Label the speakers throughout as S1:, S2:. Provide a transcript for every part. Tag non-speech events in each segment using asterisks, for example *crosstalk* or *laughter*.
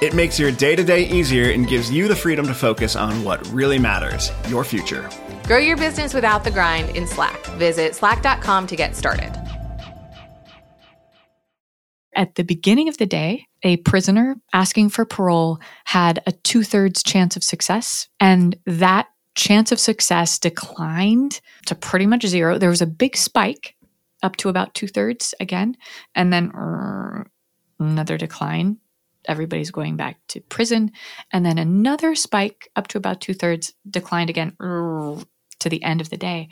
S1: It makes your day to day easier and gives you the freedom to focus on what really matters your future.
S2: Grow your business without the grind in Slack. Visit slack.com to get started.
S3: At the beginning of the day, a prisoner asking for parole had a two thirds chance of success, and that chance of success declined to pretty much zero. There was a big spike up to about two thirds again, and then uh, another decline everybody's going back to prison. And then another spike up to about two thirds declined again to the end of the day.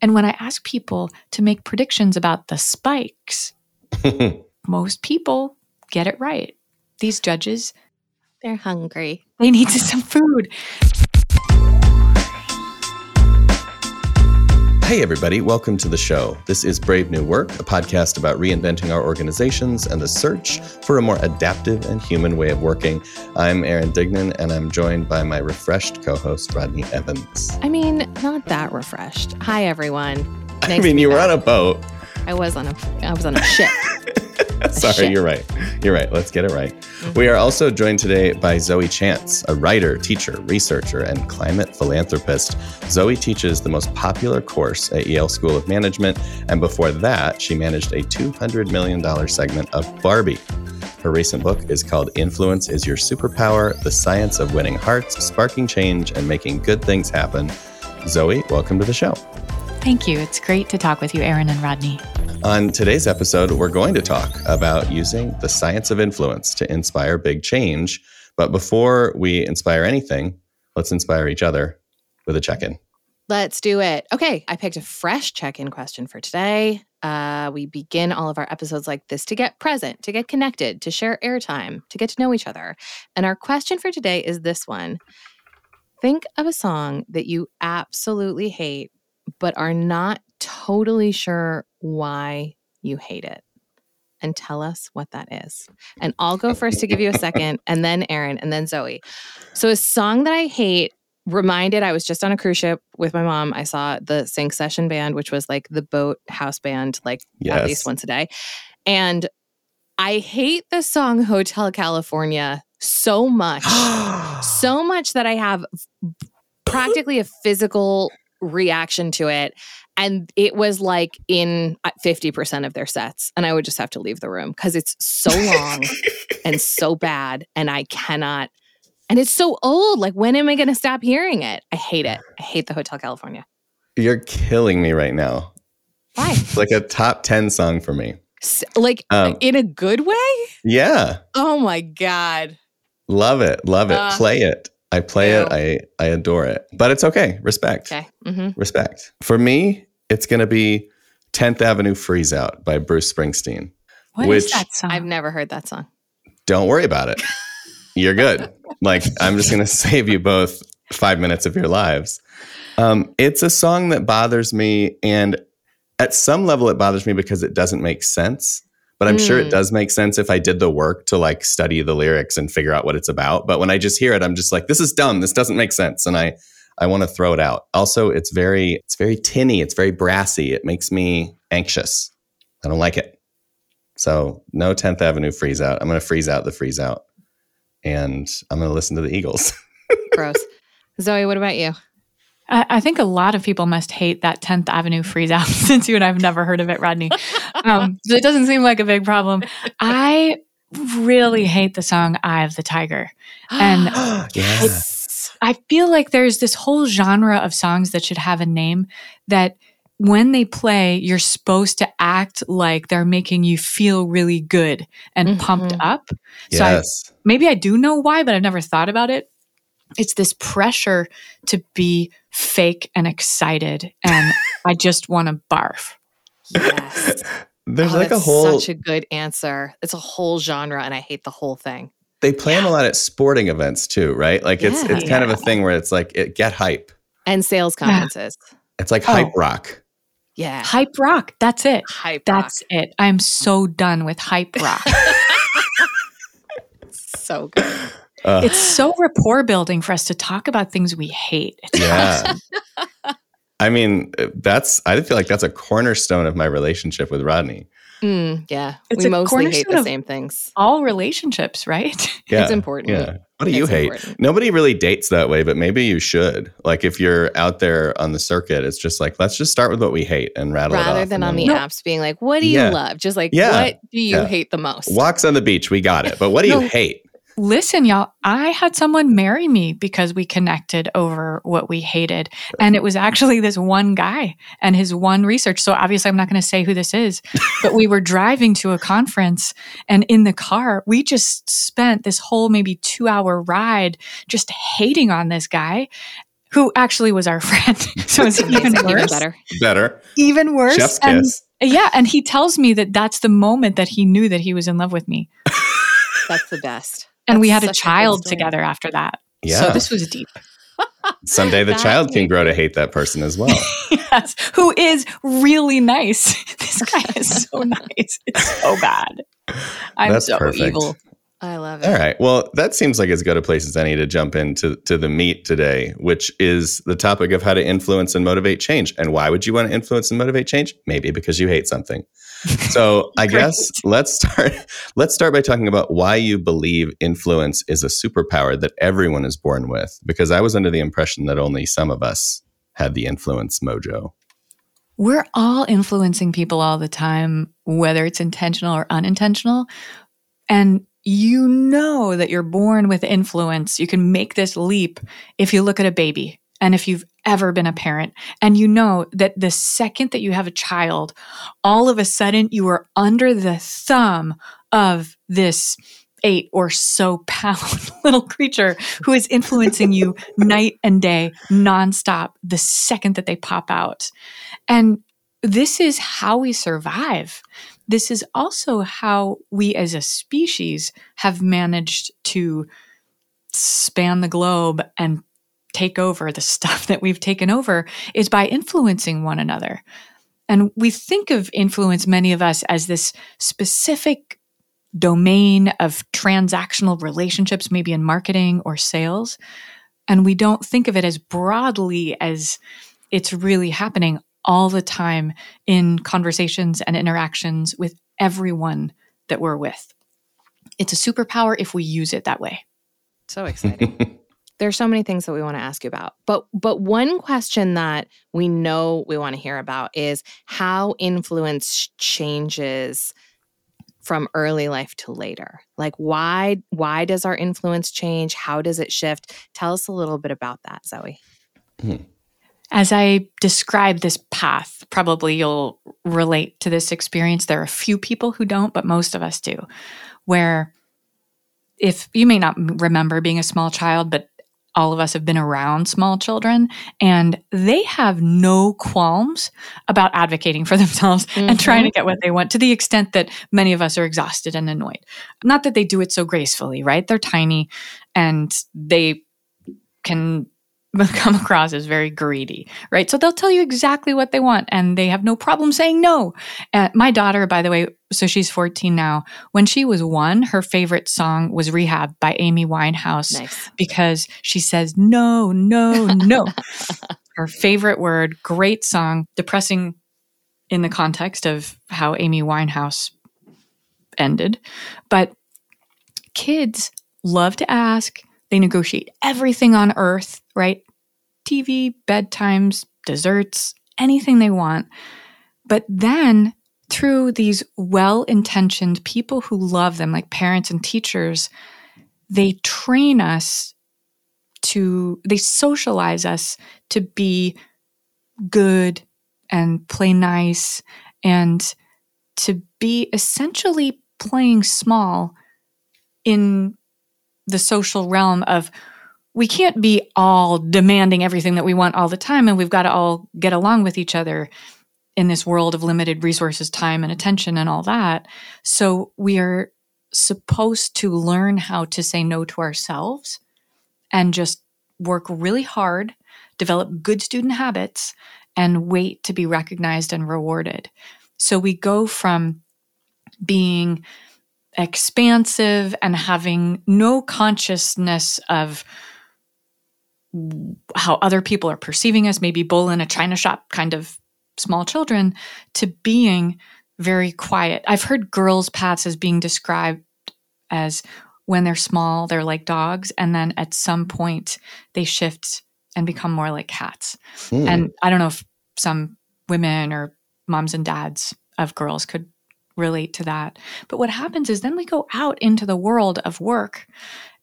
S3: And when I ask people to make predictions about the spikes, *laughs* most people get it right. These judges,
S2: they're hungry.
S3: They need some food.
S4: Hey, everybody, welcome to the show. This is Brave New Work, a podcast about reinventing our organizations and the search for a more adaptive and human way of working. I'm Aaron Dignan, and I'm joined by my refreshed co host, Rodney Evans.
S2: I mean, not that refreshed. Hi, everyone.
S4: Nice I mean, you were on a boat.
S2: I was on a, I was on a ship. *laughs* *laughs*
S4: Sorry, you're right. You're right. Let's get it right. Mm-hmm. We are also joined today by Zoe Chance, a writer, teacher, researcher, and climate philanthropist. Zoe teaches the most popular course at Yale School of Management, and before that, she managed a $200 million segment of Barbie. Her recent book is called Influence is Your Superpower The Science of Winning Hearts, Sparking Change, and Making Good Things Happen. Zoe, welcome to the show.
S3: Thank you. It's great to talk with you, Aaron and Rodney.
S4: On today's episode, we're going to talk about using the science of influence to inspire big change. But before we inspire anything, let's inspire each other with a check in.
S2: Let's do it. Okay, I picked a fresh check in question for today. Uh, we begin all of our episodes like this to get present, to get connected, to share airtime, to get to know each other. And our question for today is this one Think of a song that you absolutely hate but are not totally sure why you hate it. And tell us what that is. And I'll go first to give you a second, and then Aaron, and then Zoe. So, a song that I hate reminded I was just on a cruise ship with my mom. I saw the Sync Session band, which was like the boat house band, like yes. at least once a day. And I hate the song Hotel California so much, so *gasps* much that I have mm, practically a physical reaction to it. And it was like in 50% uh, of their sets. And I would just have to leave the room because it's so long *laughs* and so bad. And I cannot, and it's so old. Like, when am I going to stop hearing it? I hate it. I hate the Hotel California.
S4: You're killing me right now.
S2: Why?
S4: It's like a top 10 song for me.
S2: like um, in a good way?
S4: Yeah.
S2: Oh my God.
S4: Love it. Love it. Uh, Play it. I play Ew. it. I I adore it. But it's okay. Respect.
S2: Okay. Mm-hmm.
S4: Respect. For me, it's going to be 10th Avenue Freeze Out by Bruce Springsteen.
S3: What which, is that song?
S2: I've never heard that song.
S4: Don't worry about it. You're good. like I'm just going to save you both 5 minutes of your lives. Um, it's a song that bothers me and at some level it bothers me because it doesn't make sense but I'm mm. sure it mm. does make sense if I did the work to like study the lyrics and figure out what it's about. But when I just hear it, I'm just like, this is dumb. This doesn't make sense. And I, I want to throw it out. Also, it's very, it's very tinny. It's very brassy. It makes me anxious. I don't like it. So no 10th Avenue freeze out. I'm going to freeze out the freeze out and I'm going to listen to the Eagles. *laughs*
S2: Gross. Zoe, what about you?
S3: I, think a lot of people must hate that 10th Avenue freeze out *laughs* since you and I have never heard of it, Rodney. Um, *laughs* so it doesn't seem like a big problem. I really hate the song Eye of the Tiger. And *gasps*
S4: yes.
S3: I feel like there's this whole genre of songs that should have a name that when they play, you're supposed to act like they're making you feel really good and mm-hmm. pumped up. So. I, maybe I do know why, but I've never thought about it it's this pressure to be fake and excited and *laughs* i just want to barf
S2: Yes.
S4: There's
S2: Oh,
S4: like a whole
S2: such a good answer. It's a whole genre, and I hate the whole thing.
S4: they play them a lot at sporting events too, right? Like it's
S2: Yeah.
S4: it's kind of a thing where it's like it get hype.
S2: And sales
S3: Yeah.
S2: conferences.
S4: It's like
S3: Oh.
S4: hype rock.
S2: Yeah.
S3: Hype rock. That's it.
S2: Hype.
S3: That's it. I'm so done with hype rock.
S2: rock. *laughs* so good.
S4: Uh,
S3: it's so rapport building for us to talk about things we hate. It's
S4: yeah. *laughs* I mean, that's I feel like that's a cornerstone of my relationship with Rodney.
S2: Mm, yeah.
S3: It's
S2: we
S3: a
S2: mostly hate
S3: cornerstone
S2: the
S3: of-
S2: same things.
S3: all relationships, right? *laughs*
S4: Yeah.
S2: It's important.
S4: Yeah. What do you
S2: It's
S4: hate?
S2: important.
S4: Nobody really dates that way, but maybe you should. Like if you're out there on the circuit, it's just like let's just start with what we hate and rattle it
S2: Rather than
S4: and
S2: on the
S4: then
S2: apps being like, what do you
S4: Yeah.
S2: love? Just like,
S4: Yeah.
S2: what do you
S4: Yeah.
S2: hate the most?
S4: walks on the beach. We got it. But what do you
S3: No.
S4: hate?
S3: Listen, y'all, I had someone marry me because we connected over what we hated. And it was actually this one guy and his one research. So obviously, I'm not going to say who this is, but we were driving to a conference and in the car, we just spent this whole maybe two hour ride just hating on this guy who actually was our *laughs* friend. so it's even worse.
S2: even better.
S4: Better.
S3: Even worse.
S4: Chef's
S3: And-
S4: kiss.
S3: yeah. And he tells me that that's the moment that he knew that he was in love with me.
S2: That's the best.
S3: And we had a child
S2: story.
S3: together after that.
S4: Yeah.
S3: So this was deep. *laughs*
S4: Someday the
S2: That's
S4: child can grow to hate that person as well. *laughs*
S3: yes, who is really nice. *laughs* This guy is so nice. It's so bad. I'm
S4: That's
S3: so
S4: perfect.
S3: evil.
S2: I love it.
S4: All right. Well, that seems like as good a place as any to jump into to the meat today, which is the topic of how to influence and motivate change. And why would you want to influence and motivate change? Maybe because you hate something. So *laughs* I guess let's start *laughs* let's start by talking about why you believe influence is a superpower that everyone is born with. Because I was under the impression that only some of us had the influence mojo.
S3: We're all influencing people all the time, whether it's intentional or unintentional. And you know that you're born with influence. You can make this leap if you look at a baby and if you've ever been a parent. And you know that the second that you have a child, all of a sudden you are under the thumb of this eight or so pound *laughs* little creature who is influencing you *laughs* night and day, nonstop, the second that they pop out. And this is how we survive. This is also how we as a species have managed to span the globe and take over the stuff *laughs* that we've taken over is by influencing one another. And we think of influence, many of us, as this specific domain of transactional relationships, maybe in marketing or sales. And we don't think of it as broadly as it's really happening all the time in conversations and interactions with everyone that we're with. It's a superpower if we use it that way. *laughs*
S2: So exciting. There's so many things that we want to ask you about. But but one question that we know we want to hear about is how influence changes from early life to later. Like why why does our influence change? How does it shift? Tell us a little bit about that, Zoe. Hmm.
S3: As I describe this path, probably you'll relate to this experience. There are a few people who don't, but most of us do, where if you may not remember being a small child, but all of us have been around small children and they have no qualms about advocating for *laughs* themselves and mm-hmm. trying to get what they want to the extent that many of us are exhausted and annoyed. Not that they do it so gracefully, right? They're tiny and they can *laughs* come across as very greedy, right? So they'll tell you exactly what they want and they have no problem saying no. Uh, my daughter, by the way, so she's 14 now. When she was one, her favorite song was Rehab by Amy Winehouse
S2: Nice.
S3: because she says no, no, no. *laughs* her favorite word, great song, depressing in the context of how Amy Winehouse ended. But kids love to ask, they negotiate everything on earth, right? TV, bedtimes, desserts, anything they want. But then through these well intentioned people who love them, like parents and teachers, they train us to, they socialize us to be good and play nice and to be essentially playing small in the social realm of we can't be all demanding everything that we want all the time and we've got to all get along with each other in this world of limited resources, time, and attention, and all that. So we are supposed to learn how to say no to ourselves and just work really hard, develop good student habits, and wait to be recognized and rewarded. So we go from being expansive and having no consciousness of how other people are perceiving us, maybe bull in a china shop kind of small children, to being very quiet. I've heard girls' paths as being described as when they're small, they're like dogs, and then at some point they shift and become more like cats. Mm. And I don't know if some women or moms and dads of girls could relate to that. But what happens is then we go out into the world of work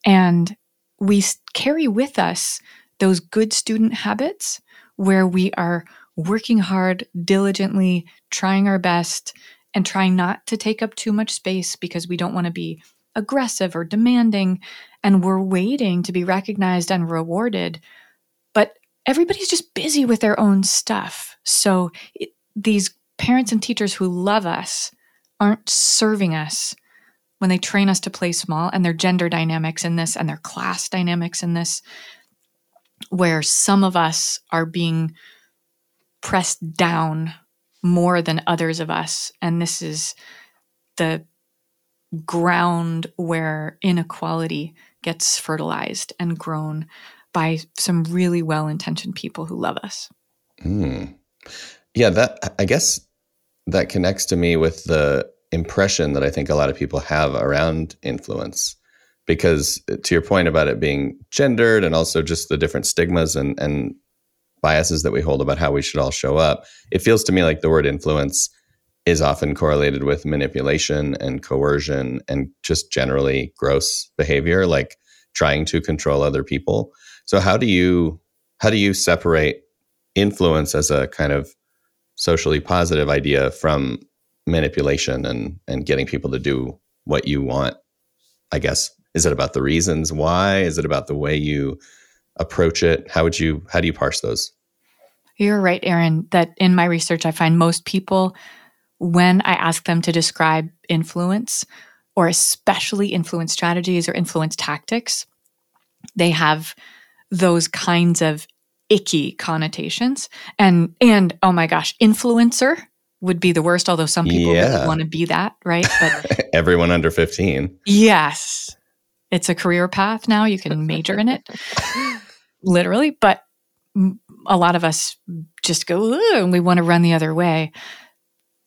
S3: and we carry with us those good student habits where we are working hard, diligently, trying our best, and trying not to take up too much space because we don't want to be aggressive or demanding. And we're waiting to be recognized and rewarded. But everybody's just busy with their own stuff. So it, these parents and teachers who love us aren't serving us when they train us to play small and their gender dynamics in this and their class dynamics in this, where some of us are being pressed down more than others of us. And this is the ground where inequality gets fertilized and grown by some really well intentioned people who love us.
S4: Mm. Yeah, that I guess that connects to me with the impression that I think a lot of people have around influence. Because uh, to your point about it being gendered and also just the different stigmas and, and biases that we hold about how we should all show up, it feels to me like the word influence is often correlated with manipulation and coercion and just generally gross behavior, like trying to control other people. So how do you how do you separate influence as a kind of socially positive idea from manipulation and and getting people to do what you want? I guess is it about the reasons why? Is it about the way you approach it? How would you how do you parse those?
S3: You're right, Aaron, that in my research I find most people when I ask them to describe influence or especially influence strategies or influence tactics, they have those kinds of icky connotations. And and oh my gosh, influencer would be the worst, although some people yeah. really want to be that, right?
S4: But *laughs* everyone under 15.
S3: Yes. It's a career path now. You can major in it. Literally, but a lot of us just go and we want to run the other way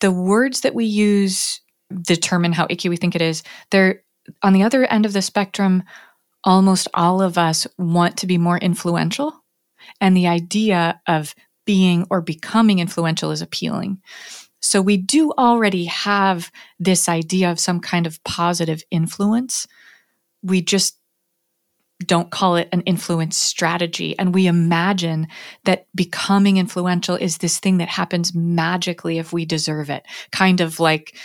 S3: the words that we use determine how icky we think it is. They're on the other end of the spectrum, almost all of us want to be more influential. And the idea of being or becoming influential is appealing. So we do already have this idea of some kind of positive influence. We just don't call it an influence strategy. And we imagine that becoming influential is this thing that happens magically if we deserve it. Kind of like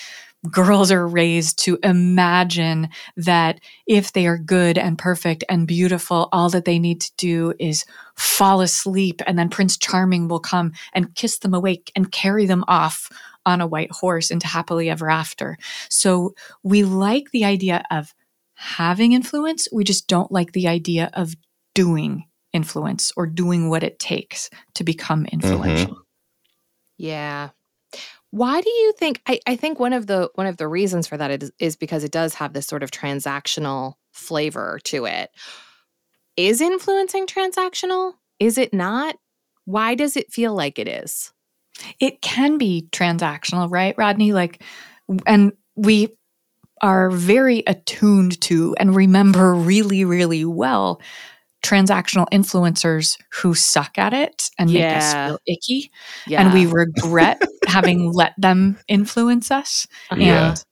S3: girls are raised to imagine that if they are good and perfect and beautiful, all that they need to do is fall asleep and then Prince Charming will come and kiss them awake and carry them off on a white horse into happily ever after. So we like the idea of having influence. We just don't like the idea of doing influence or doing what it takes to become mm-hmm. influential. Mm-hmm.
S2: Yeah. Why do you think I, I think one of the one of the reasons for that is, is because it does have this sort of transactional flavor to it. Is influencing transactional? Is it not? Why does it feel like it is?
S3: It can be transactional, right, Rodney? Like and we are very attuned to and remember really, really well transactional influencers who suck at it and yeah. make us feel icky. Yeah. And we regret *laughs* having let them influence us. Yeah. And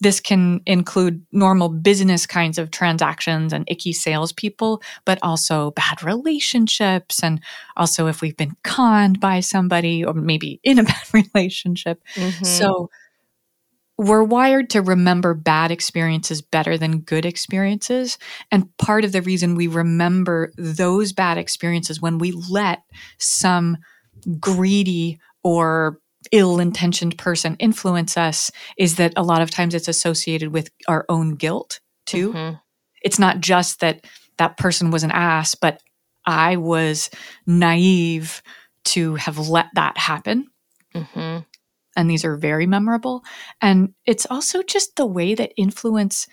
S3: this can include normal business kinds of transactions and icky salespeople, but also bad relationships. And also if we've been conned by somebody or maybe in a *laughs* bad relationship. Mm-hmm. So we're wired to remember bad experiences better than good experiences. And part of the reason we remember those bad experiences when we let some greedy or ill-intentioned person influence us is that a lot of times it's associated with our own guilt too. Mm-hmm. It's not just that that person was an ass, but I was naive to have let that happen. Mm-hmm. And these are very memorable. And it's also just the way that influence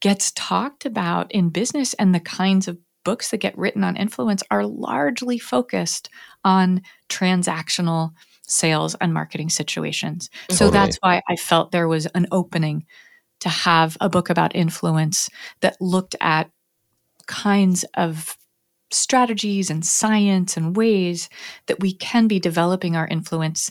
S3: gets talked about in business and the kinds of books that get written on influence are largely focused on transactional sales and marketing situations. Totally. So that's why I felt there was an opening to have a book about influence that looked at kinds of strategies and science and ways that we can be developing our influence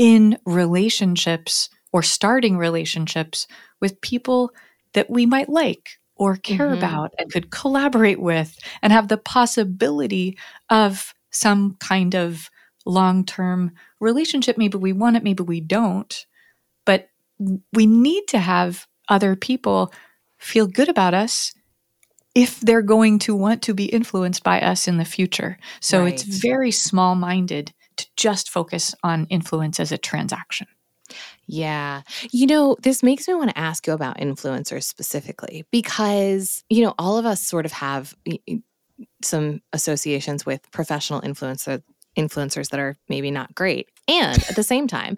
S3: in relationships or starting relationships with people that we might like or care mm-hmm. about and could collaborate with and have the possibility of some kind of long term relationship. Maybe we want it, maybe we don't. But we need to have other people feel good about us if they're going to want to be influenced by us in the future. So right. it's very small minded to just focus on influence as a transaction.
S2: Yeah. You know, this makes me want to ask you about influencers specifically because, you know, all of us sort of have some associations with professional influencer influencers that are maybe not great. And at the same time,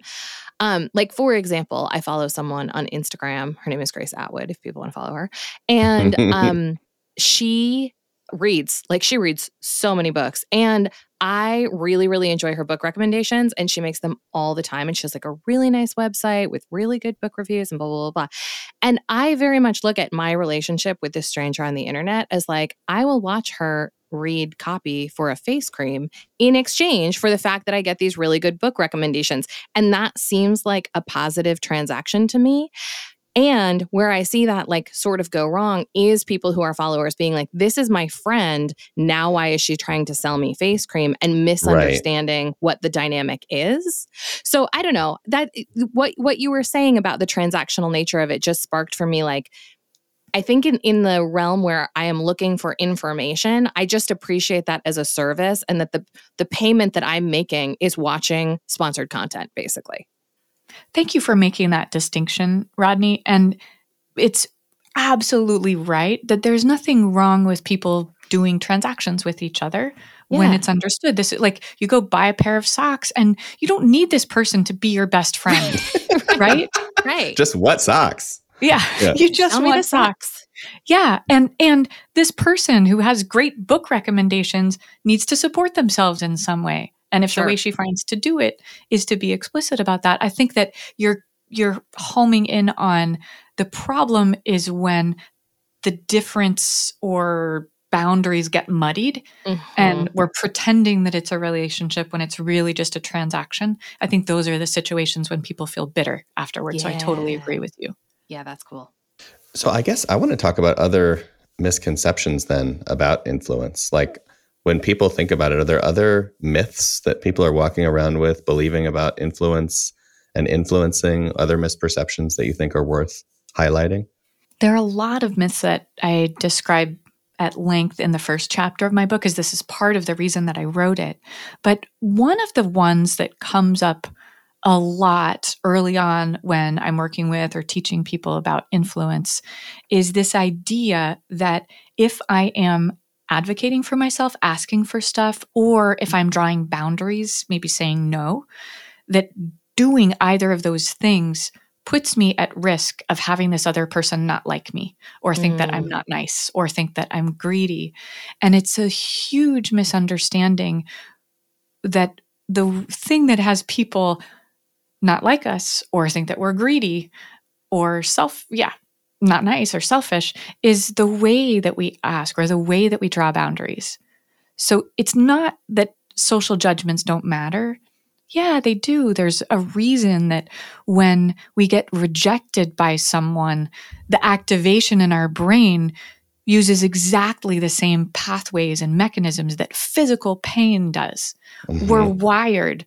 S2: um, like for example, I follow someone on Instagram. Her name is Grace Atwood, if people want to follow her. And *laughs* um, she reads like she reads so many books and i really really enjoy her book recommendations and she makes them all the time and she has like a really nice website with really good book reviews and blah blah blah blah and i very much look at my relationship with this stranger on the internet as like i will watch her read copy for a face cream in exchange for the fact that I get these really good book recommendations. And that seems like a positive transaction to me. And where I see that like sort of go wrong is people who are followers being like, this is my friend. Now, why is she trying to sell me face cream and misunderstanding right. what the dynamic is? So I don't know that eh, what, what you were saying about the transactional nature of it just sparked for me like, I think in, in the realm where I am looking for information, I just appreciate that as a service and that the the payment that I'm making is watching sponsored content, basically.
S3: Thank you for making that distinction, Rodney. And it's absolutely right that there's nothing wrong with people doing transactions with each other yeah. when it's understood. This is like you go buy a pair of socks and you don't need this person to be your best friend, *laughs* right?
S2: Right.
S4: Just what socks?
S3: Yeah. yeah. You just Tell want the socks. socks. Yeah, and and this person who has great book recommendations needs to support themselves in some way. And if sure. the way she finds to do it is to be explicit about that, I think that you're you're homing in on the problem is when the difference or boundaries get muddied mm-hmm. and we're pretending that it's a relationship when it's really just a transaction. I think those are the situations when people feel bitter afterwards. Yeah. So I totally agree with you.
S2: Yeah, that's cool.
S4: So I guess I want to talk about other misconceptions then about influence. Like when people think about it, are there other myths that people are walking around with, believing about influence and influencing, other misperceptions that you think are worth highlighting?
S3: There are a lot of myths that I describe at length in the first chapter of my book, as this is part of the reason that I wrote it. But one of the ones that comes up a lot early on when I'm working with or teaching people about influence is this idea that if I am advocating for myself, asking for stuff, or if I'm drawing boundaries, maybe saying no, that doing either of those things puts me at risk of having this other person not like me or think mm. that I'm mm. not nice or think that I'm greedy. And it's a huge misunderstanding that the thing that has people not like us or think that we're greedy or self, yeah, not nice or selfish is the way that we ask or the way that we draw boundaries. So it's not that social judgments don't matter. Yeah, they do. There's a reason that when we get rejected by someone, the activation in our brain uses exactly the same pathways and mechanisms that physical pain does. Mm-hmm. We're wired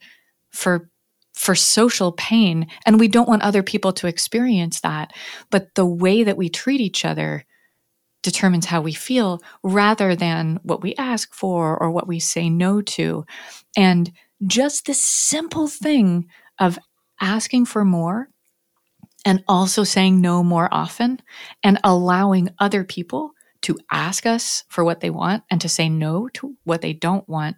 S3: for for social pain and we don't want other people to experience that. But the way that we treat each other determines how we feel rather than what we ask for or what we say no to. And just this simple thing of asking for more and also saying no more often and allowing other people to ask us for what they want and to say no to what they don't want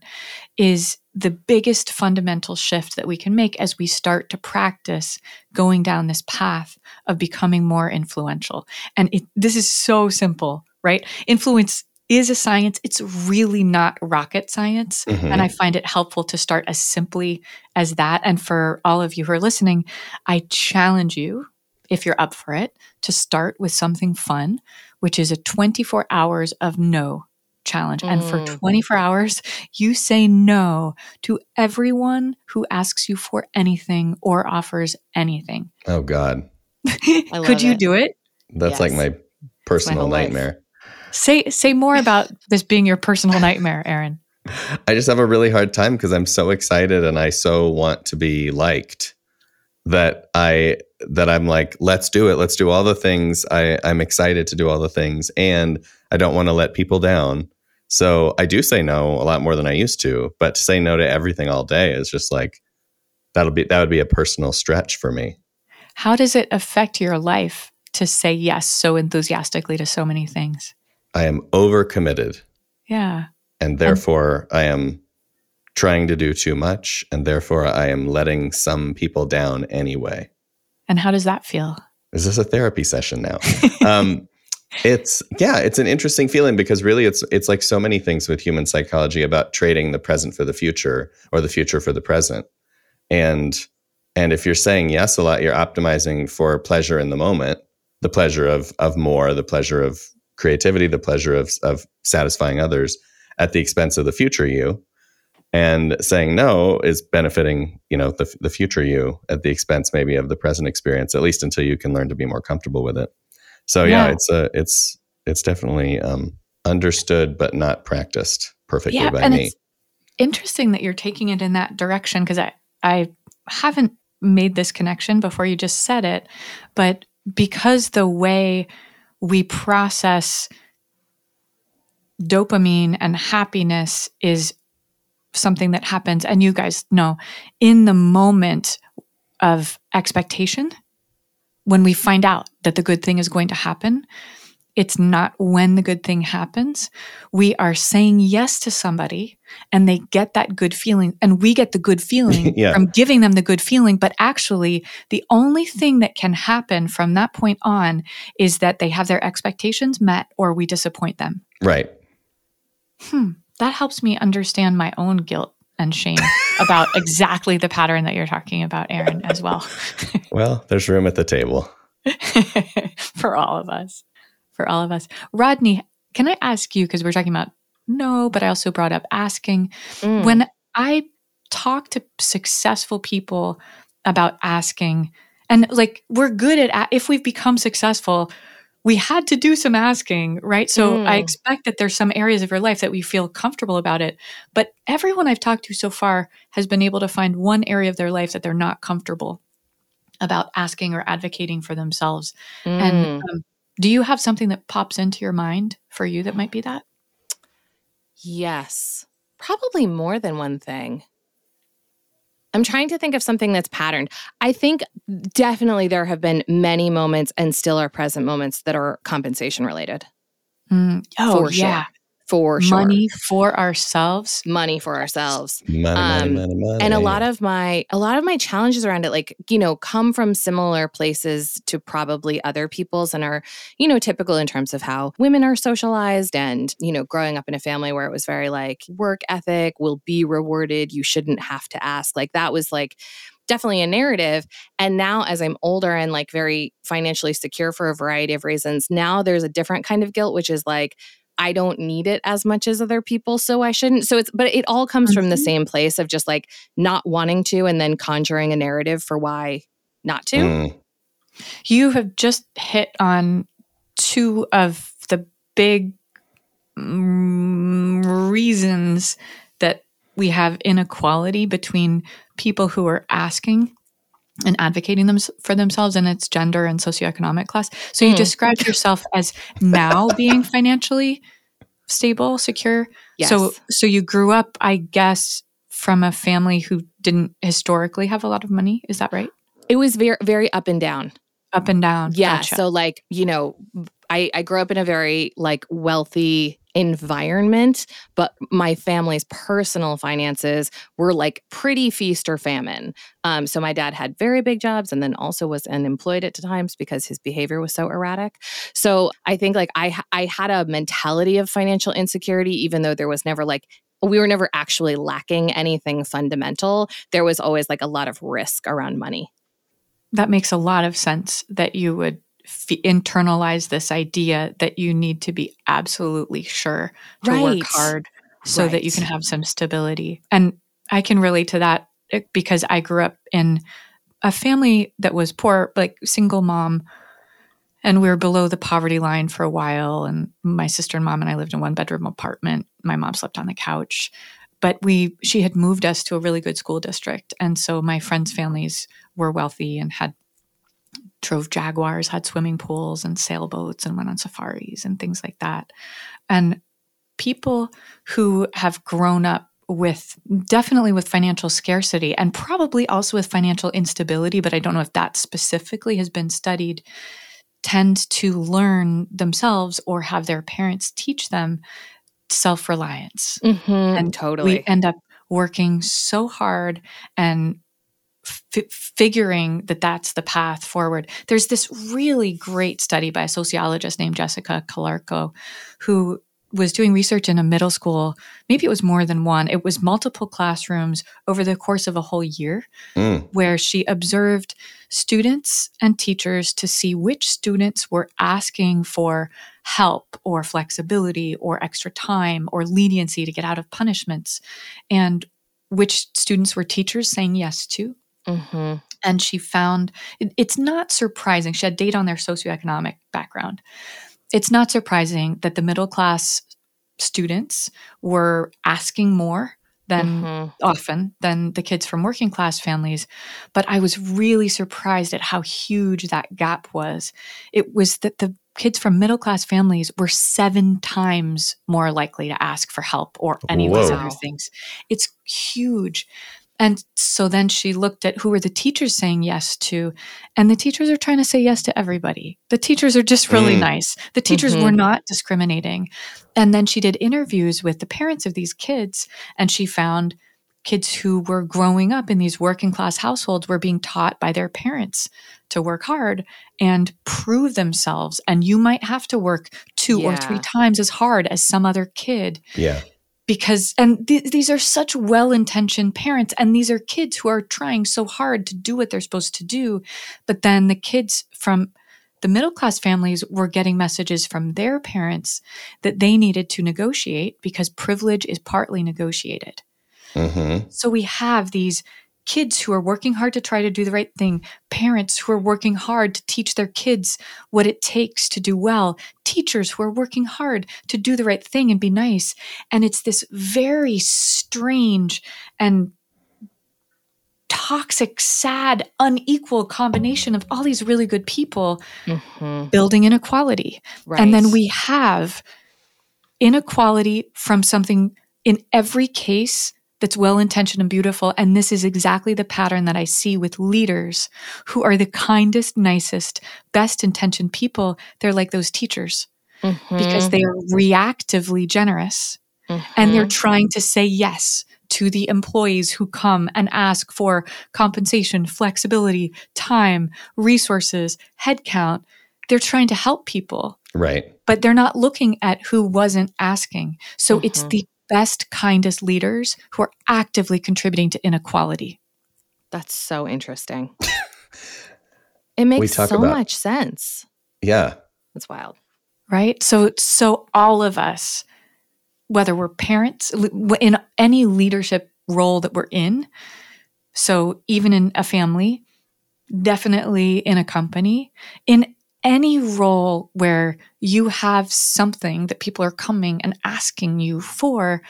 S3: is the biggest fundamental shift that we can make as we start to practice going down this path of becoming more influential. And it, this is so simple, right? Influence is a science. It's really not rocket science.
S4: Mhm.
S3: And I find it helpful to start as simply as that. And for all of you who are listening, I challenge you, if you're up for it, to start with something fun, which is a 24 hours of no challenge. And for
S2: Mm.
S3: 24 hours, you say no to everyone who asks you for anything or offers anything.
S4: Oh God, *laughs*
S3: Could you
S2: it.
S3: do it?
S4: that's
S2: Yes.
S4: like my personal
S2: whole life.
S4: nightmare.
S3: Say say more about this being your personal nightmare, Aaron.
S4: I just have a really hard time because I'm so excited and I so want to be liked that I that I'm like, let's do it. Let's do all the things. I, I'm excited to do all the things and I don't want to let people down. So I do say no a lot more than I used to, but to say no to everything all day is just like that'll be that would be a personal stretch for me.
S3: How does it affect your life to say yes so enthusiastically to so many things?
S4: I am overcommitted
S3: Yeah.
S4: and therefore I am trying to do too much and therefore I am letting some people down anyway.
S3: And how does that feel?
S4: Is this a therapy session now? *laughs* um, it's yeah, it's an interesting feeling because really it's it's like so many things with human psychology about trading the present for the future or the future for the present. And and if you're saying yes a lot, you're optimizing for pleasure in the moment, the pleasure of of more, the pleasure of creativity, the pleasure of of satisfying others at the expense of the future you. And saying no is benefiting, you know, the the future you at the expense maybe of the present experience, at least until you can learn to be more comfortable with it. So yeah,
S3: Yeah.
S4: it's a it's it's definitely um, understood but not practiced perfectly
S3: yeah,
S4: by
S3: and
S4: me.
S3: it's interesting that you're taking it in that direction because I I haven't made this connection before you just said it, but because the way we process dopamine and happiness is something that happens and you guys know in the moment of expectation when we find out that the good thing is going to happen it's not when the good thing happens. We are saying yes to somebody and they get that good feeling and we get the good feeling *laughs*
S4: Yeah.
S3: from giving them the good feeling. But actually the only thing that can happen from that point on is that they have their expectations met or we disappoint them.
S4: Right.
S3: hmm, that helps me understand my own guilt and shame about exactly the pattern that you're talking about, Aaron, as well. *laughs*
S4: Well, there's room at the table. *laughs*
S3: for all of us. For all of us. Rodney, can I ask you, because we're talking about no, but I also brought up asking.
S2: Mm.
S3: When I talk to successful people about asking, and like we're good at, if we've become successful, we had to do some asking, right? So I
S2: Mm.
S3: expect that there's some areas of your life that we feel comfortable about it. But everyone I've talked to so far has been able to find one area of their life that they're not comfortable about asking or advocating for themselves.
S2: Mm.
S3: And um, do you have something that pops into your mind for you that might be that?
S2: Yes, probably more than one thing. I'm trying to think of something that's patterned. I think definitely there have been many moments and still are present moments that are compensation related.
S3: Mm, oh,
S2: For sure.
S3: yeah.
S2: For sure.
S3: Money for ourselves.
S2: Money for ourselves.
S4: Money, money,
S2: Um,
S4: money, money.
S2: and a lot of my a lot of my challenges around it like you know come from similar places to probably other people's and are you know typical in terms of how women are socialized and you know growing up in a family where it was very like work ethic will be rewarded you shouldn't have to ask like that was like definitely a narrative and now as i'm older and like very financially secure for a variety of reasons now there's a different kind of guilt which is like I don't need it as much as other people, so I shouldn't. So it's, but it all comes from the
S3: Mhm.
S2: same place of just like not wanting to and then conjuring a narrative for why not to.
S4: Mm,
S3: You have just hit on two of the big mm, reasons that we have inequality between people who are asking and advocating them for themselves and it's gender and socioeconomic class. So you
S2: Hmm.
S3: described yourself as now *laughs* being financially stable, secure.
S2: Yes.
S3: So so you grew up, I guess, from a family who didn't historically have a lot of money. Is that right?
S2: It was very very up and down.
S3: Up and down.
S2: Yeah.
S3: Gotcha.
S2: So like, you know, I, I grew up in a very like wealthy environment, but my family's personal finances were like pretty feast or famine. Um, so my dad had very big jobs and then also was unemployed at times because his behavior was so erratic. So I think like I I had a mentality of financial insecurity, even though there was never like we were never actually lacking anything fundamental. There was always like a lot of risk around money.
S3: that makes a lot of sense that you would f- internalize this idea that you need to be absolutely sure to
S2: Right.
S3: work hard so that you can have some stability. And I can relate to that eh, because I grew up in a family that was poor, like single mom, and we were below the poverty line for a while. And my sister and mom and I lived in one bedroom apartment. My mom slept on the couch. But we, she had moved us to a really good school district. And so my friends' families were wealthy and had drove Jaguars, had swimming pools and sailboats and went on safaris and things like that. And people who have grown up with definitely with financial scarcity and probably also with financial instability, but I don't know if that specifically has been studied, tend to learn themselves or have their parents teach them self reliance
S2: Mm-hmm.
S3: and
S2: totally.
S3: we end up working so hard and f- figuring that that's the path forward. There's this really great study by a sociologist named Jessica Calarco who was doing research in a middle school. Maybe it was more than one. It was multiple classrooms over the course of a whole year
S4: Mm.
S3: where she observed students and teachers to see which students were asking for help or flexibility or extra time or leniency to get out of punishments and which students were teachers saying yes to
S2: mm-hmm.
S3: and she found it- it's not surprising she had data on their socioeconomic background it's not surprising that the middle class students were asking more than
S2: Mhm.
S3: often than the kids from working class families. But I was really surprised at how huge that gap was. It was that the kids from middle class families were seven times more likely to ask for help or any of these other things. It's huge. And so then she looked at who were the teachers saying yes to, and the teachers are trying to say yes to everybody. The teachers are just really
S4: Mm.
S3: nice. The teachers
S2: Mhm.
S3: were not discriminating. And then she did interviews with the parents of these kids, and she found kids who were growing up in these working class households were being taught by their parents to work hard and prove themselves. And you might have to work two or three times as hard as some other kid
S4: Yeah.
S3: Because and th- these are such well-intentioned parents and these are kids who are trying so hard to do what they're supposed to do. But then the kids from the middle class families were getting messages from their parents that they needed to negotiate because privilege is partly negotiated.
S4: Hmm
S3: so we have these kids who are working hard to try to do the right thing, parents who are working hard to teach their kids what it takes to do well, teachers who are working hard to do the right thing and be nice. And it's this very strange and toxic, sad, unequal combination of all these really good people
S2: Mhm.
S3: building inequality.
S2: Right.
S3: And then we have inequality from something in every case that's well intentioned and beautiful. And this is exactly the pattern that I see with leaders who are the kindest, nicest, best intentioned people. They're like those teachers because they are reactively generous and they're trying to say yes to the employees who come and ask for compensation, flexibility, time, resources, headcount. They're trying to help people
S4: Right.
S3: but they're not looking at who wasn't asking. So it's
S2: Mhm.
S3: the best, kindest leaders who are actively contributing to inequality.
S2: That's so interesting. *laughs* it makes so
S4: about-
S2: much sense.
S4: Yeah.
S2: That's wild.
S3: Right? So so all of us whether we're parents in any leadership role that we're in, so even in a family, definitely in a company, in any role where you have something that people are coming and asking you for,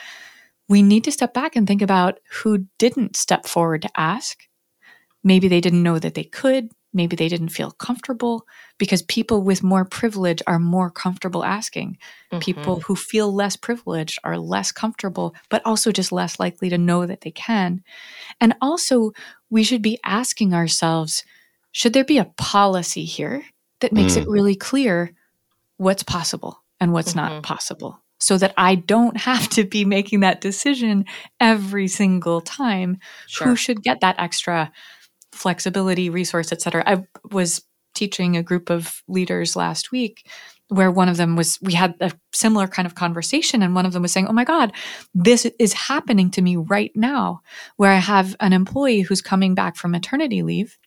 S3: we need to step back and think about who didn't step forward to ask. Maybe they didn't know that they could. Maybe they didn't feel comfortable because people with more privilege are more comfortable asking. Mm-hmm. People who feel less privileged are less comfortable, but also just less likely to know that they can. And also, we should be asking ourselves should there be a policy here that makes
S4: Mm.
S3: it really clear what's possible and what's
S2: Mhm.
S3: not possible? So that I don't *laughs* have to be making that decision every single time
S2: Sure.
S3: who should get that extra flexibility, resource, et cetera. I was teaching a group of leaders last week where one of them was, we had a similar kind of conversation, and one of them was saying, Oh my God, this is happening to me right now, where I have an employee who's coming back from maternity leave.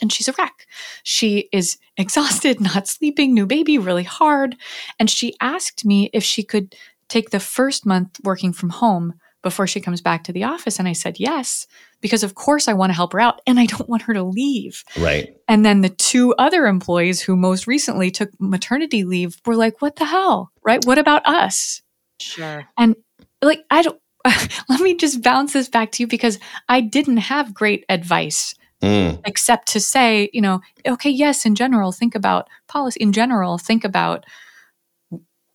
S3: And she's a wreck. She is exhausted, *laughs* not sleeping, new baby, really hard. And she asked me if she could take the first month working from home before she comes back to the office. And I said yes, because of course I want to help her out and I don't want her to leave.
S4: Right.
S3: And then the two other employees who most recently took maternity leave were like, what the hell? Right? What about us?
S2: Sure.
S3: And like, I don't, *laughs* let me just bounce this back to you because I didn't have great advice
S4: Mm.
S3: except to say, you know, okay, yes, in general, think about policy. In general, think about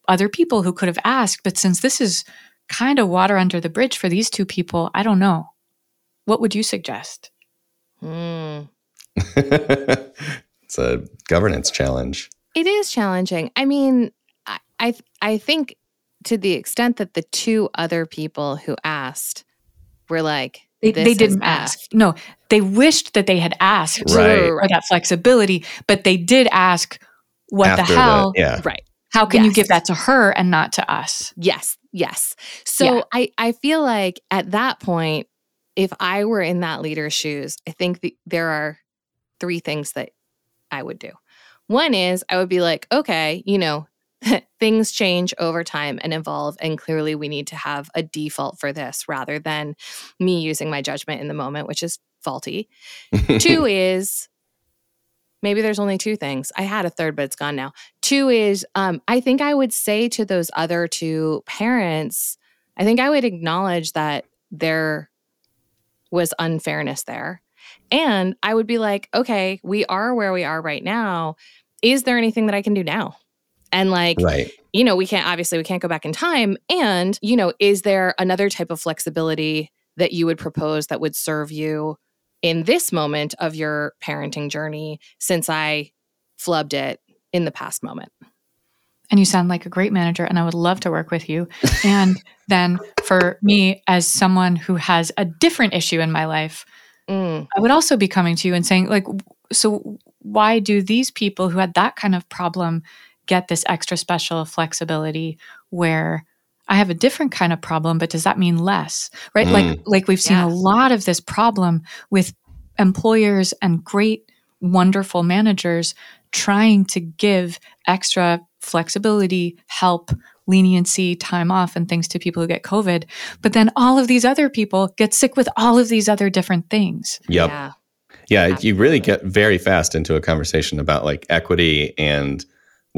S3: other people who could have asked. But since this is kind of water under the bridge for these two people, I don't know. What would you suggest?
S2: Mm. *laughs*
S4: it's a governance challenge.
S2: It is challenging. I mean, I, I I think to the extent that the two other people who asked were like,
S3: They, they didn't
S2: F."
S3: ask. No, they wished that they had asked
S4: Right.
S3: for that flexibility, but they did ask, what
S4: After
S3: the hell?
S4: yeah.
S2: Right.
S3: How can you give that to her and not to us?
S2: Yes. Yes. So
S3: Yeah.
S2: I I feel like at that point, if I were in that leader's shoes, I think the, there are three things that I would do. One is I would be like, okay, you know, *laughs* things change over time and evolve. And clearly we need to have a default for this rather than me using my judgment in the moment, which is faulty. Two *laughs* is maybe there's only two things. I had a third, but it's gone now. Two is um, I think I would say to those other two parents, I think I would acknowledge that there was unfairness there. And I would be like, okay, we are where we are right now. Is there anything that I can do now? And like,
S4: right.
S2: you know, we can't obviously we can't go back in time. And, you know, is there another type of flexibility that you would propose that would serve you in this moment of your parenting journey since I flubbed it in the past moment?
S3: and you sound like a great manager and I would love to work with you. and *laughs* then for me as someone who has a different issue in my life,
S2: Mm,
S3: I would also be coming to you and saying like so why do these people who had that kind of problem get this extra special flexibility where I have a different kind of problem but does that mean less? Right? Like mm. like we've seen a lot of this problem with employers and great wonderful managers trying to give extra flexibility, help, leniency, time off, and things to people who get COVID. But then all of these other people get sick with all of these other different things.
S4: Yep.
S2: Yeah.
S4: Yeah, you really get very fast into a conversation about like equity and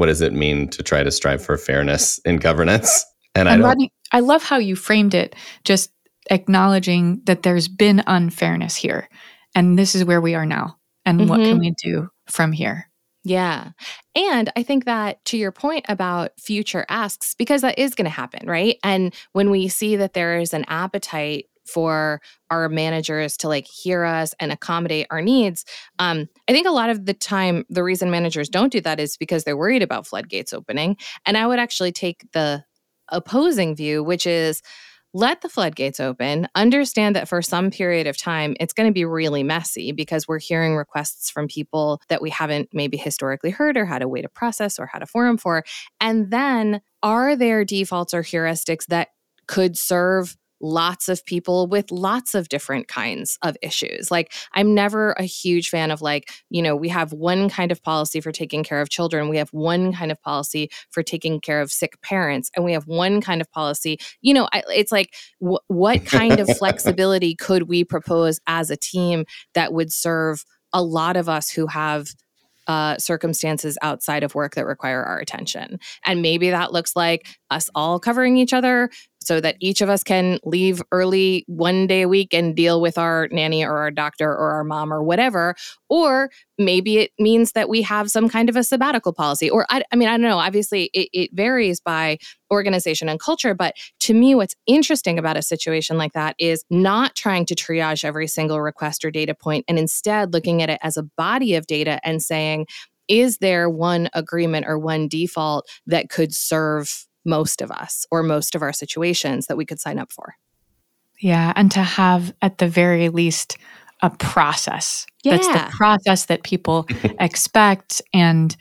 S4: what does it mean to try to strive for fairness in governance. And I
S3: And
S4: don't
S3: Rodney, I love how you framed it, just acknowledging that there's been unfairness here. And this is where we are now. And what can mm-hmm. we do from here?
S2: Yeah. And I think that to your point about future asks, because that is going to happen, right? And when we see that there is an appetite for our managers to like hear us and accommodate our needs, um, I think a lot of the time, the reason managers don't do that is because they're worried about floodgates opening. And I would actually take the opposing view, which is let the floodgates open. Understand that for some period of time, it's going to be really messy because we're hearing requests from people that we haven't maybe historically heard or had a way to process or had a forum for. And then are there defaults or heuristics that could serve lots of people with lots of different kinds of issues. Like, I'm never a huge fan of, like, you know, we have one kind of policy for taking care of children, we have one kind of policy for taking care of sick parents, and we have one kind of policy. You know, I, it's like, wh- what kind of *laughs* flexibility could we propose as a team that would serve a lot of us who have uh, circumstances outside of work that require our attention. And maybe that looks like us all covering each other so that each of us can leave early one day a week and deal with our nanny or our doctor or our mom or whatever. Or maybe it means that we have some kind of a sabbatical policy. Or I, I mean, I don't know. Obviously, it, it varies by organization and culture. But to me, what's interesting about a situation like that is not trying to triage every single request or data point and instead looking at it as a body of data and saying, is there one agreement or one default that could serve most of us or most of our situations that we could sign up for.
S3: Yeah. And to have, at the very least, a process. Yeah. That's the process that people *laughs* expect. And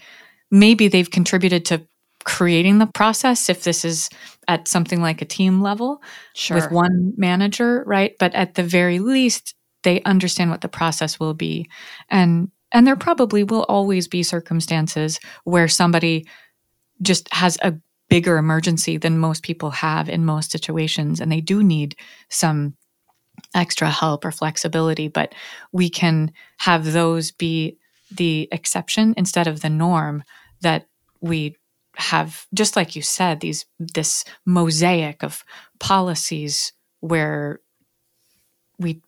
S3: maybe they've contributed to creating the process if this is at something like a team level sure. with one manager, right? But at the very least, they understand what the process will be. And and there probably will always be circumstances where somebody just has a bigger emergency than most people have in most situations. And they do need some extra help or flexibility, but we can have those be the exception instead of the norm that we have just like you said these this mosaic of policies where we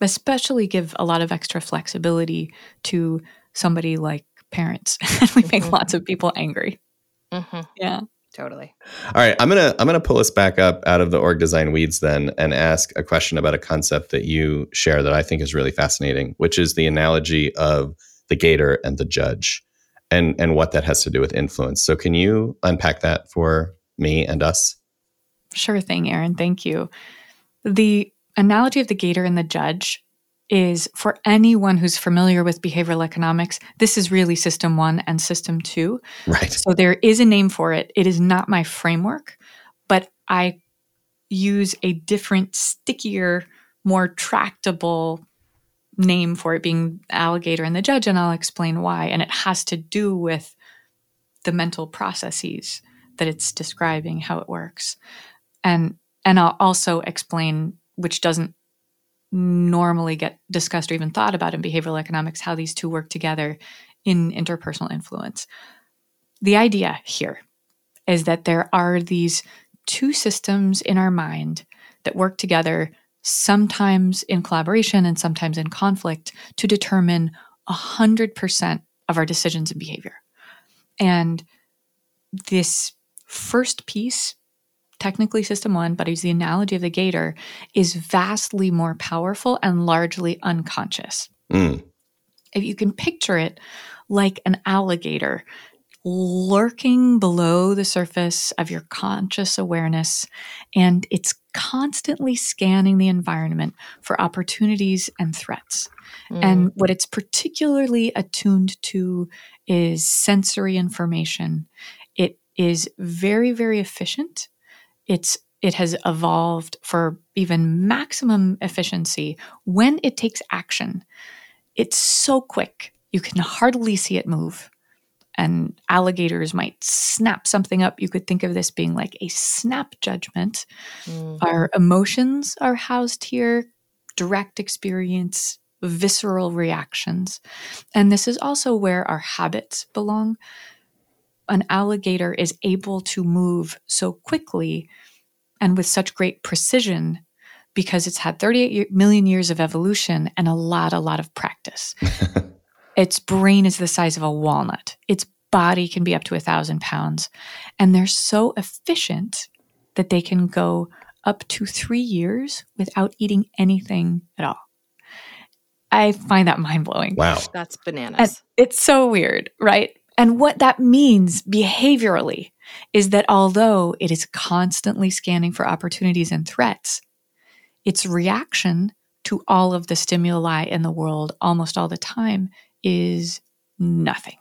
S3: especially give a lot of extra flexibility to somebody like parents *laughs* And we make mm-hmm. lots of people angry mm-hmm. yeah
S2: Totally.
S4: All right, I'm gonna I'm gonna pull us back up out of the org design weeds then and ask a question about a concept that you share that I think is really fascinating, which is the analogy of the gator and the judge, and and what that has to do with influence. So can you unpack that for me and us?
S3: Sure thing, Aaron. Thank you. The analogy of the gator and the judge is for anyone who's familiar with behavioral economics, this is really system one and system two.
S4: Right.
S3: So there is a name for it. It is not my framework, but I use a different, stickier, more tractable name for it being alligator and the judge, and I'll explain why. And it has to do with the mental processes that it's describing, how it works. And and I'll also explain, which doesn't normally get discussed or even thought about in behavioral economics, how these two work together in interpersonal influence. The idea here is that there are these two systems in our mind that work together, sometimes in collaboration and sometimes in conflict, to determine 100% of our decisions and behavior. And this first piece technically system one, but I use the analogy of the gator, is vastly more powerful and largely unconscious. Mm. If you can picture it like an alligator lurking below the surface of your conscious awareness, and it's constantly scanning the environment for opportunities and threats. Mm. And what it's particularly attuned to is sensory information. It is very, very efficient it's it has evolved for even maximum efficiency when it takes action. It's so quick. You can hardly see it move. And alligators might snap something up. You could think of this being like a snap judgment. Mm-hmm. Our emotions are housed here, direct experience, visceral reactions. And this is also where our habits belong an alligator is able to move so quickly and with such great precision because it's had 38 million years of evolution and a lot, a lot of practice. *laughs* its brain is the size of a walnut. Its body can be up to a thousand pounds. And they're so efficient that they can go up to three years without eating anything at all. I find that mind blowing.
S4: Wow.
S2: That's bananas.
S3: And it's so weird, right? And what that means behaviorally is that although it is constantly scanning for opportunities and threats, its reaction to all of the stimuli in the world almost all the time is nothing.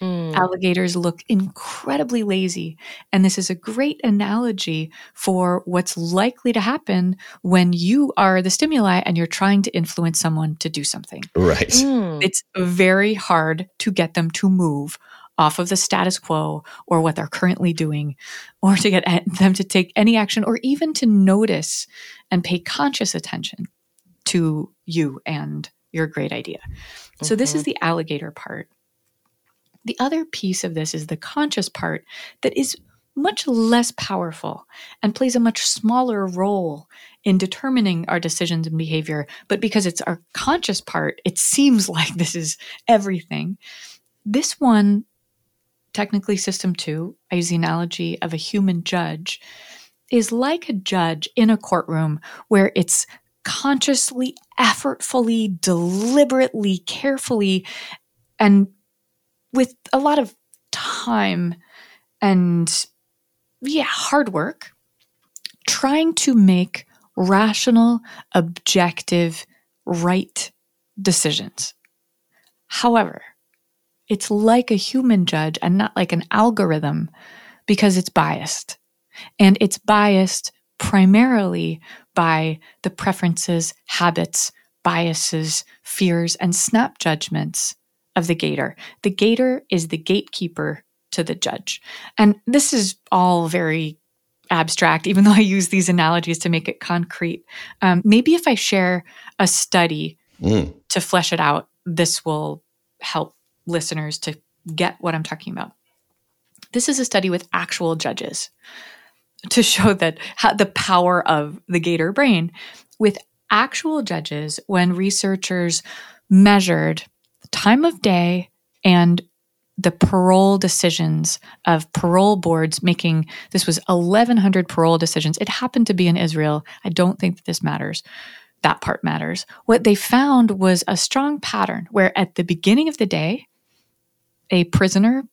S3: Mm. Alligators look incredibly lazy. And this is a great analogy for what's likely to happen when you are the stimuli and you're trying to influence someone to do something.
S4: Right. Mm.
S3: It's very hard to get them to move off of the status quo or what they're currently doing, or to get them to take any action or even to notice and pay conscious attention to you and your great idea. Mm-hmm. So, this is mm-hmm. the alligator part. The other piece of this is the conscious part that is much less powerful and plays a much smaller role in determining our decisions and behavior. But because it's our conscious part, it seems *laughs* like this is everything. This one, technically system two, I use the analogy of a human judge, is like a judge in a courtroom where it's consciously, effortfully, deliberately, carefully, and with a lot of time and yeah, hard work trying to make rational, objective, right decisions. However, it's like a human judge and not like an algorithm because it's biased. And it's biased primarily by the preferences, habits, biases, fears, and snap judgments of the gator. The gator is the gatekeeper to the judge. And this is all very abstract, even *laughs* though I use these analogies to make it concrete. Um, maybe if I share a study mm. to flesh it out, this will help listeners to get what I'm talking about. This is a study with actual judges to *laughs* show that the power of the gator brain with actual judges when researchers measured time of day and the parole decisions of parole boards making this was 1100 parole decisions. It happened to be in israel. I don't think that this matters. That part matters. What they found was a strong pattern where at the beginning of the day a prisoner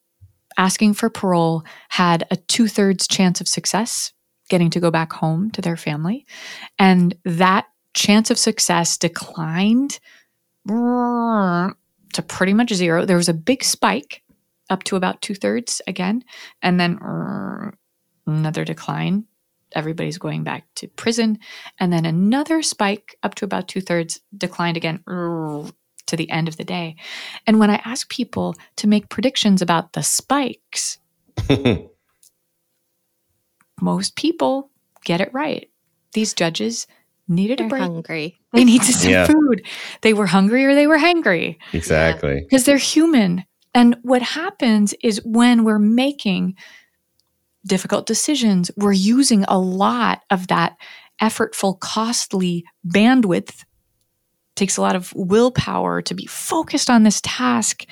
S3: asking for parole had a two-thirds chance of success getting to go back home to their family. And that chance of success declined to pretty much zero there was a big spike up to about two thirds again, and then uh, another decline. Everybody's going back to prison, and then another spike up to about two thirds, declined again uh, to the end of the day. And when I ask people to make predictions about the spikes, *laughs* most people get it right. These judges needed
S2: they're
S3: a break.
S2: Hungry.
S3: They needed some yeah. food. They were hungry or they were hangry.
S4: Exactly.
S3: Because they're human. And what happens is when we're making difficult decisions, we're using a lot of that effortful, costly bandwidth. It takes a lot of willpower to be focused on this task.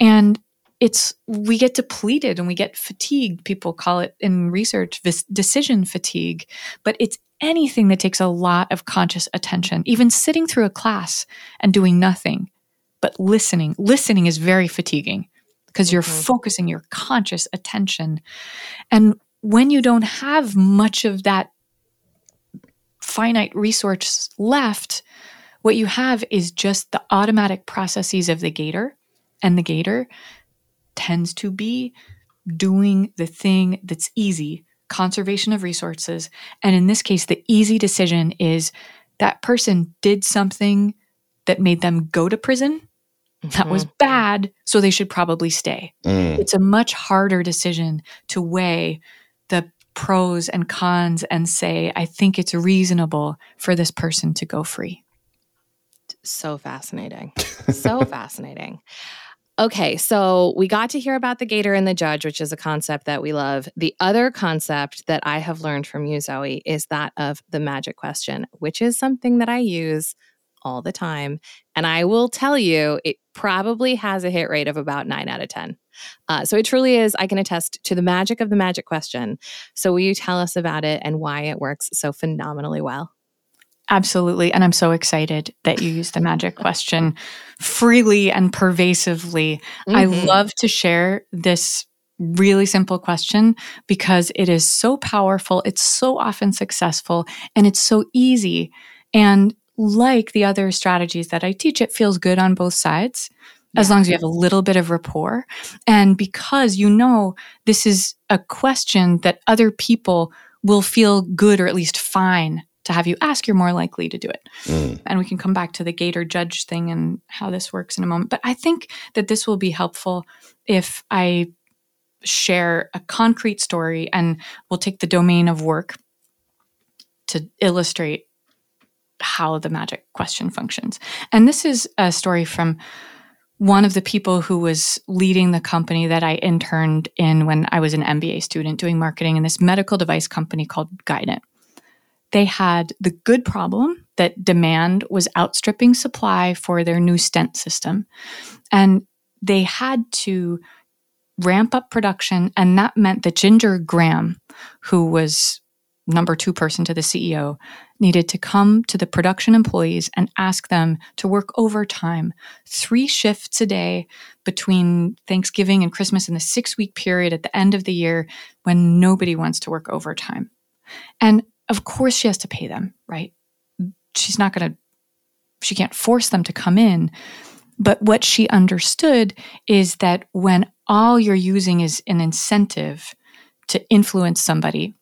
S3: And it's we get depleted and we get fatigued. People call it in research this decision fatigue, but it's anything that takes a lot of conscious attention. Even sitting through a class and doing nothing but listening. Listening is very fatiguing because mm-hmm. you're focusing your conscious attention. And when you don't have much of that finite resource left, what you have is just the automatic processes of the gator. And the gator tends to be doing the thing that's easy conservation of resources. And in this case, the easy decision is that person did something that made them go to prison Mm-hmm. That was mm-hmm. bad, so they should probably stay. Mm. It's a much harder decision to weigh the pros and cons and say, I think it's reasonable for this person to go free.
S2: So fascinating. so *laughs* fascinating. Okay, so we got to hear about the gator and the judge, which is a concept that we love. The other concept that I have learned from you, Zoe, is that of the magic question, which is something that I use all the time. And I will tell you, it probably has a hit rate of about nine out of 10. Uh, so it truly is, I can attest to the magic of the magic question. So will you tell us about it and why it works so phenomenally well?
S3: Absolutely. And I'm so excited that you use the magic question freely and pervasively. Mm-hmm. I love to share this really simple question because it is so powerful, it's so often successful, and it's so easy. And like the other strategies that I teach, it feels good on both sides as long as you have a little bit of rapport. And because you know this is a question that other people will feel good or at least fine to have you ask, you're more likely to do it. Mm. And we can come back to the gator judge thing and how this works in a moment. But I think that this will be helpful if I share a concrete story and we'll take the domain of work to illustrate how the magic question functions. And this is a story from one of the people who was leading the company that I interned in when I was an MBA student doing marketing in this medical device company called Guidant. They had the good problem that demand was outstripping supply for their new stent system. And they had to ramp up production. And that meant that Ginger Graham, who was number two person to the CEO, needed to come to the production employees and ask them to work overtime, three shifts a day between Thanksgiving and Christmas in the six week period at the end of the year when nobody wants to work overtime. And of course, she has to pay them, right? She's not going to, she can't force them to come in. But what she understood is that when all you're using is an incentive to influence somebody,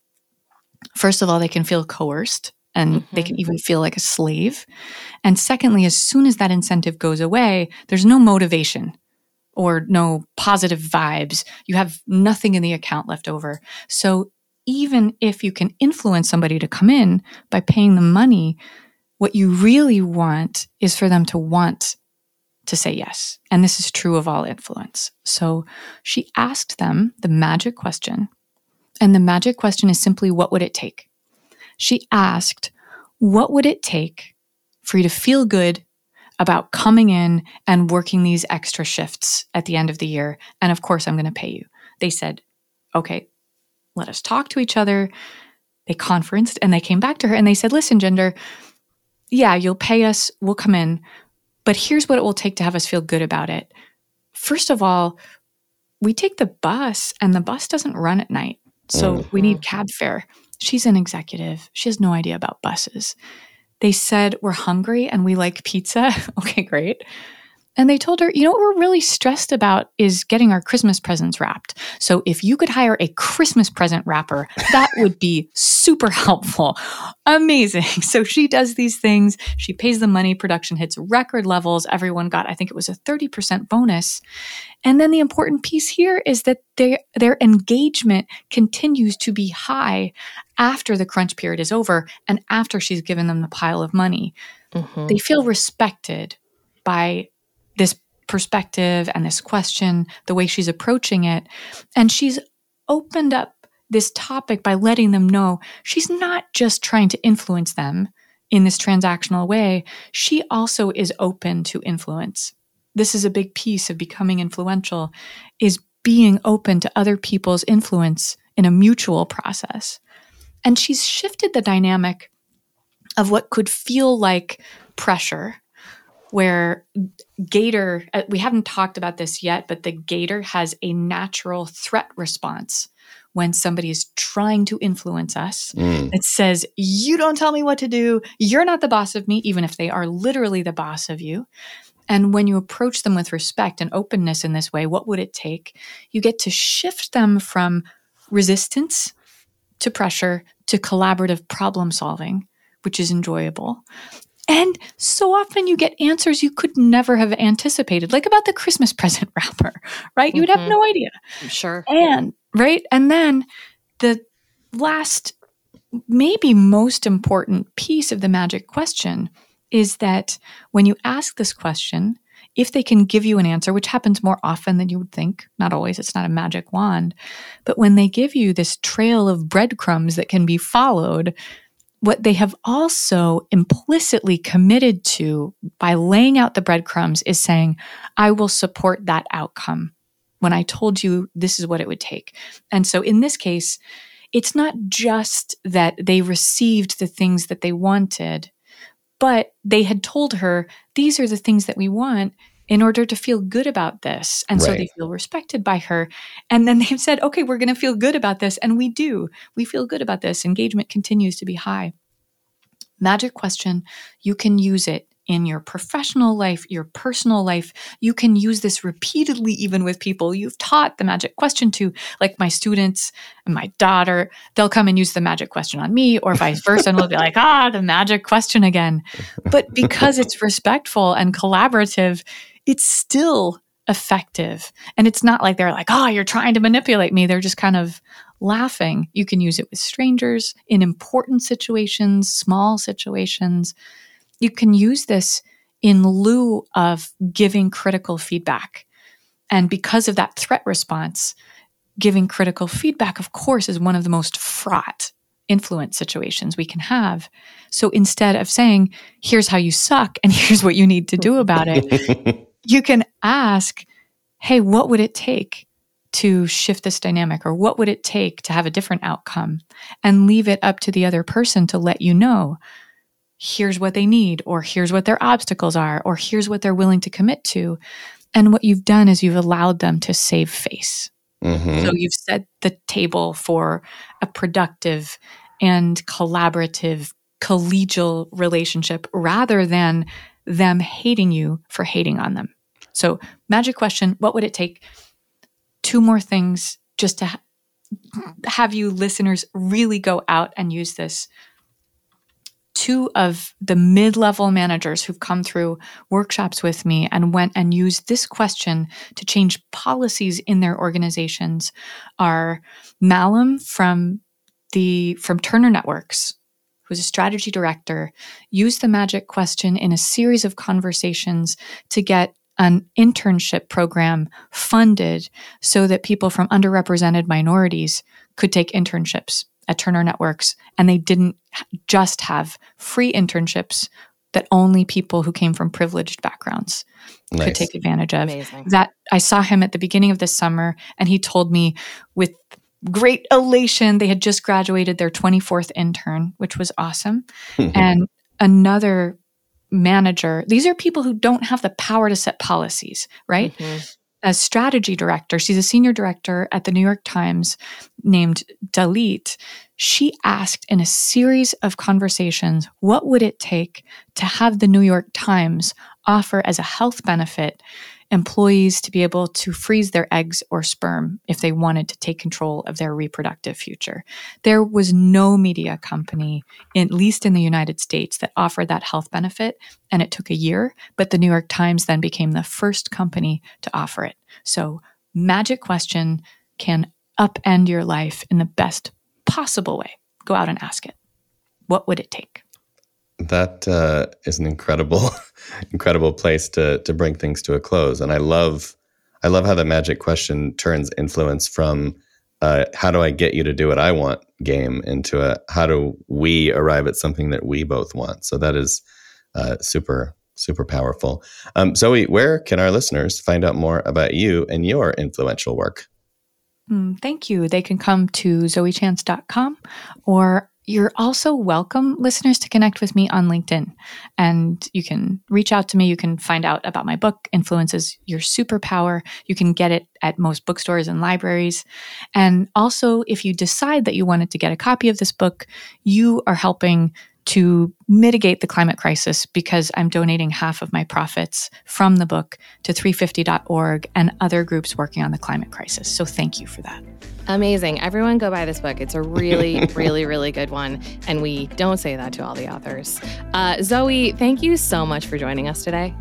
S3: first of all, they can feel coerced and mm-hmm. they can even feel like a slave. And secondly, as soon as that incentive goes away, there's no motivation or no positive vibes. You have nothing in the account left over. So even if you can influence somebody to come in by paying them money, what you really want is for them to want to say yes. And this is true of all influence. So she asked them the magic question. And the magic question is simply, what would it take? she asked, What would it take for you to feel good about coming in and working these extra shifts at the end of the year? And of course, I'm going to pay you. They said, Okay, let us talk to each other. They conferenced and they came back to her and they said, Listen, Ginger, yeah, you'll pay us, we'll come in, but here's what it will take to have us feel good about it. First of all, we take the bus and the bus doesn't run at night. So we need mm-hmm. cab fare. She's an executive. She has no idea about buses. They said, We're hungry and we like pizza. *laughs* okay, great. And they told her, you know what we're really stressed about is getting our Christmas presents wrapped. So if you could hire a Christmas present wrapper, that would be super helpful. Amazing. So she does these things. She pays the money. Production hits record levels. Everyone got, I think it was a 30% bonus. And then the important piece here is that their, their engagement continues to be high after the crunch period is over and after she's given them the pile of money. Mm-hmm. They feel respected by this perspective and this question, the way she's approaching it. And she's opened up this topic by letting them know she's not just trying to influence them in this transactional way, she also is open to influence. This is a big piece of becoming influential is being open to other people's influence in a mutual process. And she's shifted the dynamic of what could feel like pressure where gator uh, we haven't talked about this yet but the gator has a natural threat response when somebody is trying to influence us mm. it says you don't tell me what to do. You're not the boss of me even if they are literally the boss of you. And when you approach them with respect and openness in this way what would it take? You get to shift them from resistance to pressure to collaborative problem solving which is enjoyable and so often you get answers you could never have anticipated, like about the Christmas *laughs* present wrapper, right? You would have mm-hmm. no idea.
S2: Sure.
S3: And, right? And then the last, maybe most important piece of the magic question is that when you ask this question, if they can give you an answer, which happens more often than you would think, not always, it's not a magic wand, but when they give you this trail of breadcrumbs that can be followed, what they have also implicitly committed to by laying out the breadcrumbs is saying, I will support that outcome when I told you this is what it would take. And so in this case, it's not just that they received the things that they wanted, but they had told her, these are the things that we want in order to feel good about this. And right. so they feel respected by her. And then they've said, okay, we're going to feel good about this. And we do. We feel good about this. Engagement continues to be high. Magic question, you can use it in your professional life, your personal life. You can use this repeatedly, even with people you've taught the magic question to, like my students and my daughter. They'll come and use the magic question on me, or vice versa. and we'll be like, ah, the magic question again. But because it's *laughs* respectful and collaborative, it's still effective. And it's not like they're like, oh, you're trying to manipulate me. They're just kind of laughing. You can use it with strangers in important situations, small situations. You can use this in lieu of giving critical feedback. And because of that threat response, giving critical feedback, of course, is one of the most fraught influence situations we can have. So instead of saying, here's how you suck and *laughs* here's what you need to do about it, *laughs* you can ask, hey, what would it take to shift this dynamic? Or what would it take to have a different outcome? And leave it up to the other person to let you know here's what they need, or here's what their obstacles are, or here's what they're willing to commit to. And what you've done is you've allowed them to save face. Mm-hmm. So you've set the table for a productive and collaborative, collegial relationship rather than them hating you for hating on them. So, magic question what would it take? Two more things just to ha- have you listeners really go out and use this two of the mid level managers who've come through workshops with me and went and used this question to change policies in their organizations are Malum from the from Turner Networks, who's a strategy director, used the magic question in a series of conversations to get an internship program funded so that people from underrepresented minorities could take internships at Turner Networks, and they didn't just have free internships that only people who came from privileged backgrounds nice. could take advantage of. Amazing. That I saw him at the beginning of this summer, and he told me with great elation they had just graduated their 24th intern, which was awesome. Hmm. and another manager, these are people who don't have the power to set policies, right? Mm-hmm a strategy director. She's a senior director at the New York Times named Dalit. She asked in a series of conversations, what would it take to have the New York Times offer as a health benefit employees to be able to freeze their eggs or sperm if they wanted to take control of their reproductive future. There was no media company, at least in the United States, that offered that health benefit, and it took a year, but the New York Times then became the first company to offer it. So, magic question can upend your life in the best possible way. Go out and ask it. What would it take?
S4: That uh, is an incredible, *laughs* incredible place to to bring things to a close. And I love, I love how the magic question turns influence from uh, how do I get you to do what I want game into a how do we arrive at something that we both want. So that is uh, super super powerful. Um, Zoe, where can our listeners find out more about you and your influential work?
S3: Mm, thank you. They can come to zoechance.com or you're also welcome, listeners, to connect with me on LinkedIn. And you can reach out to me. You can find out about my book, Influence Is Your Superpower. You can get it at most bookstores and libraries. And also, if you decide that you wanted to get a copy of this book, you are helping to mitigate the climate crisis because I'm donating half of my profits from the book to 350.org and other groups working on the climate crisis. So thank you for that.
S2: Amazing. Everyone go buy this book. It's a really, *laughs* really, really good one. And we don't say that to all the authors. Uh, Zoe, thank you so much for joining us today.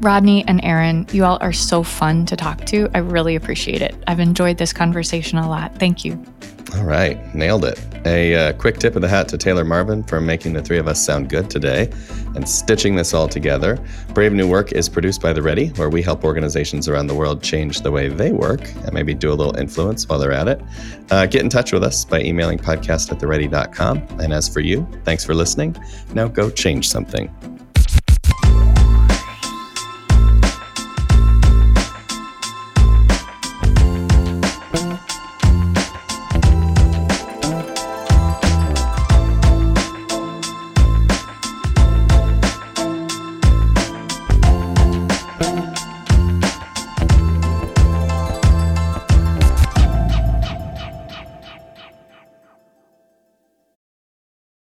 S3: Rodney and Aaron, you all are so fun to talk to. I really appreciate it. I've enjoyed this conversation a lot. Thank you.
S4: All right, nailed it. A uh, quick tip of the hat to Taylor Marvin for making the three of us sound good today and stitching this all together. Brave New Work is produced by The Ready, where we help organizations around the world change the way they work and maybe do a little influence while they're at it. Uh, get in touch with us by emailing podcast at theready.com. And as for you, thanks for listening. Now go change something.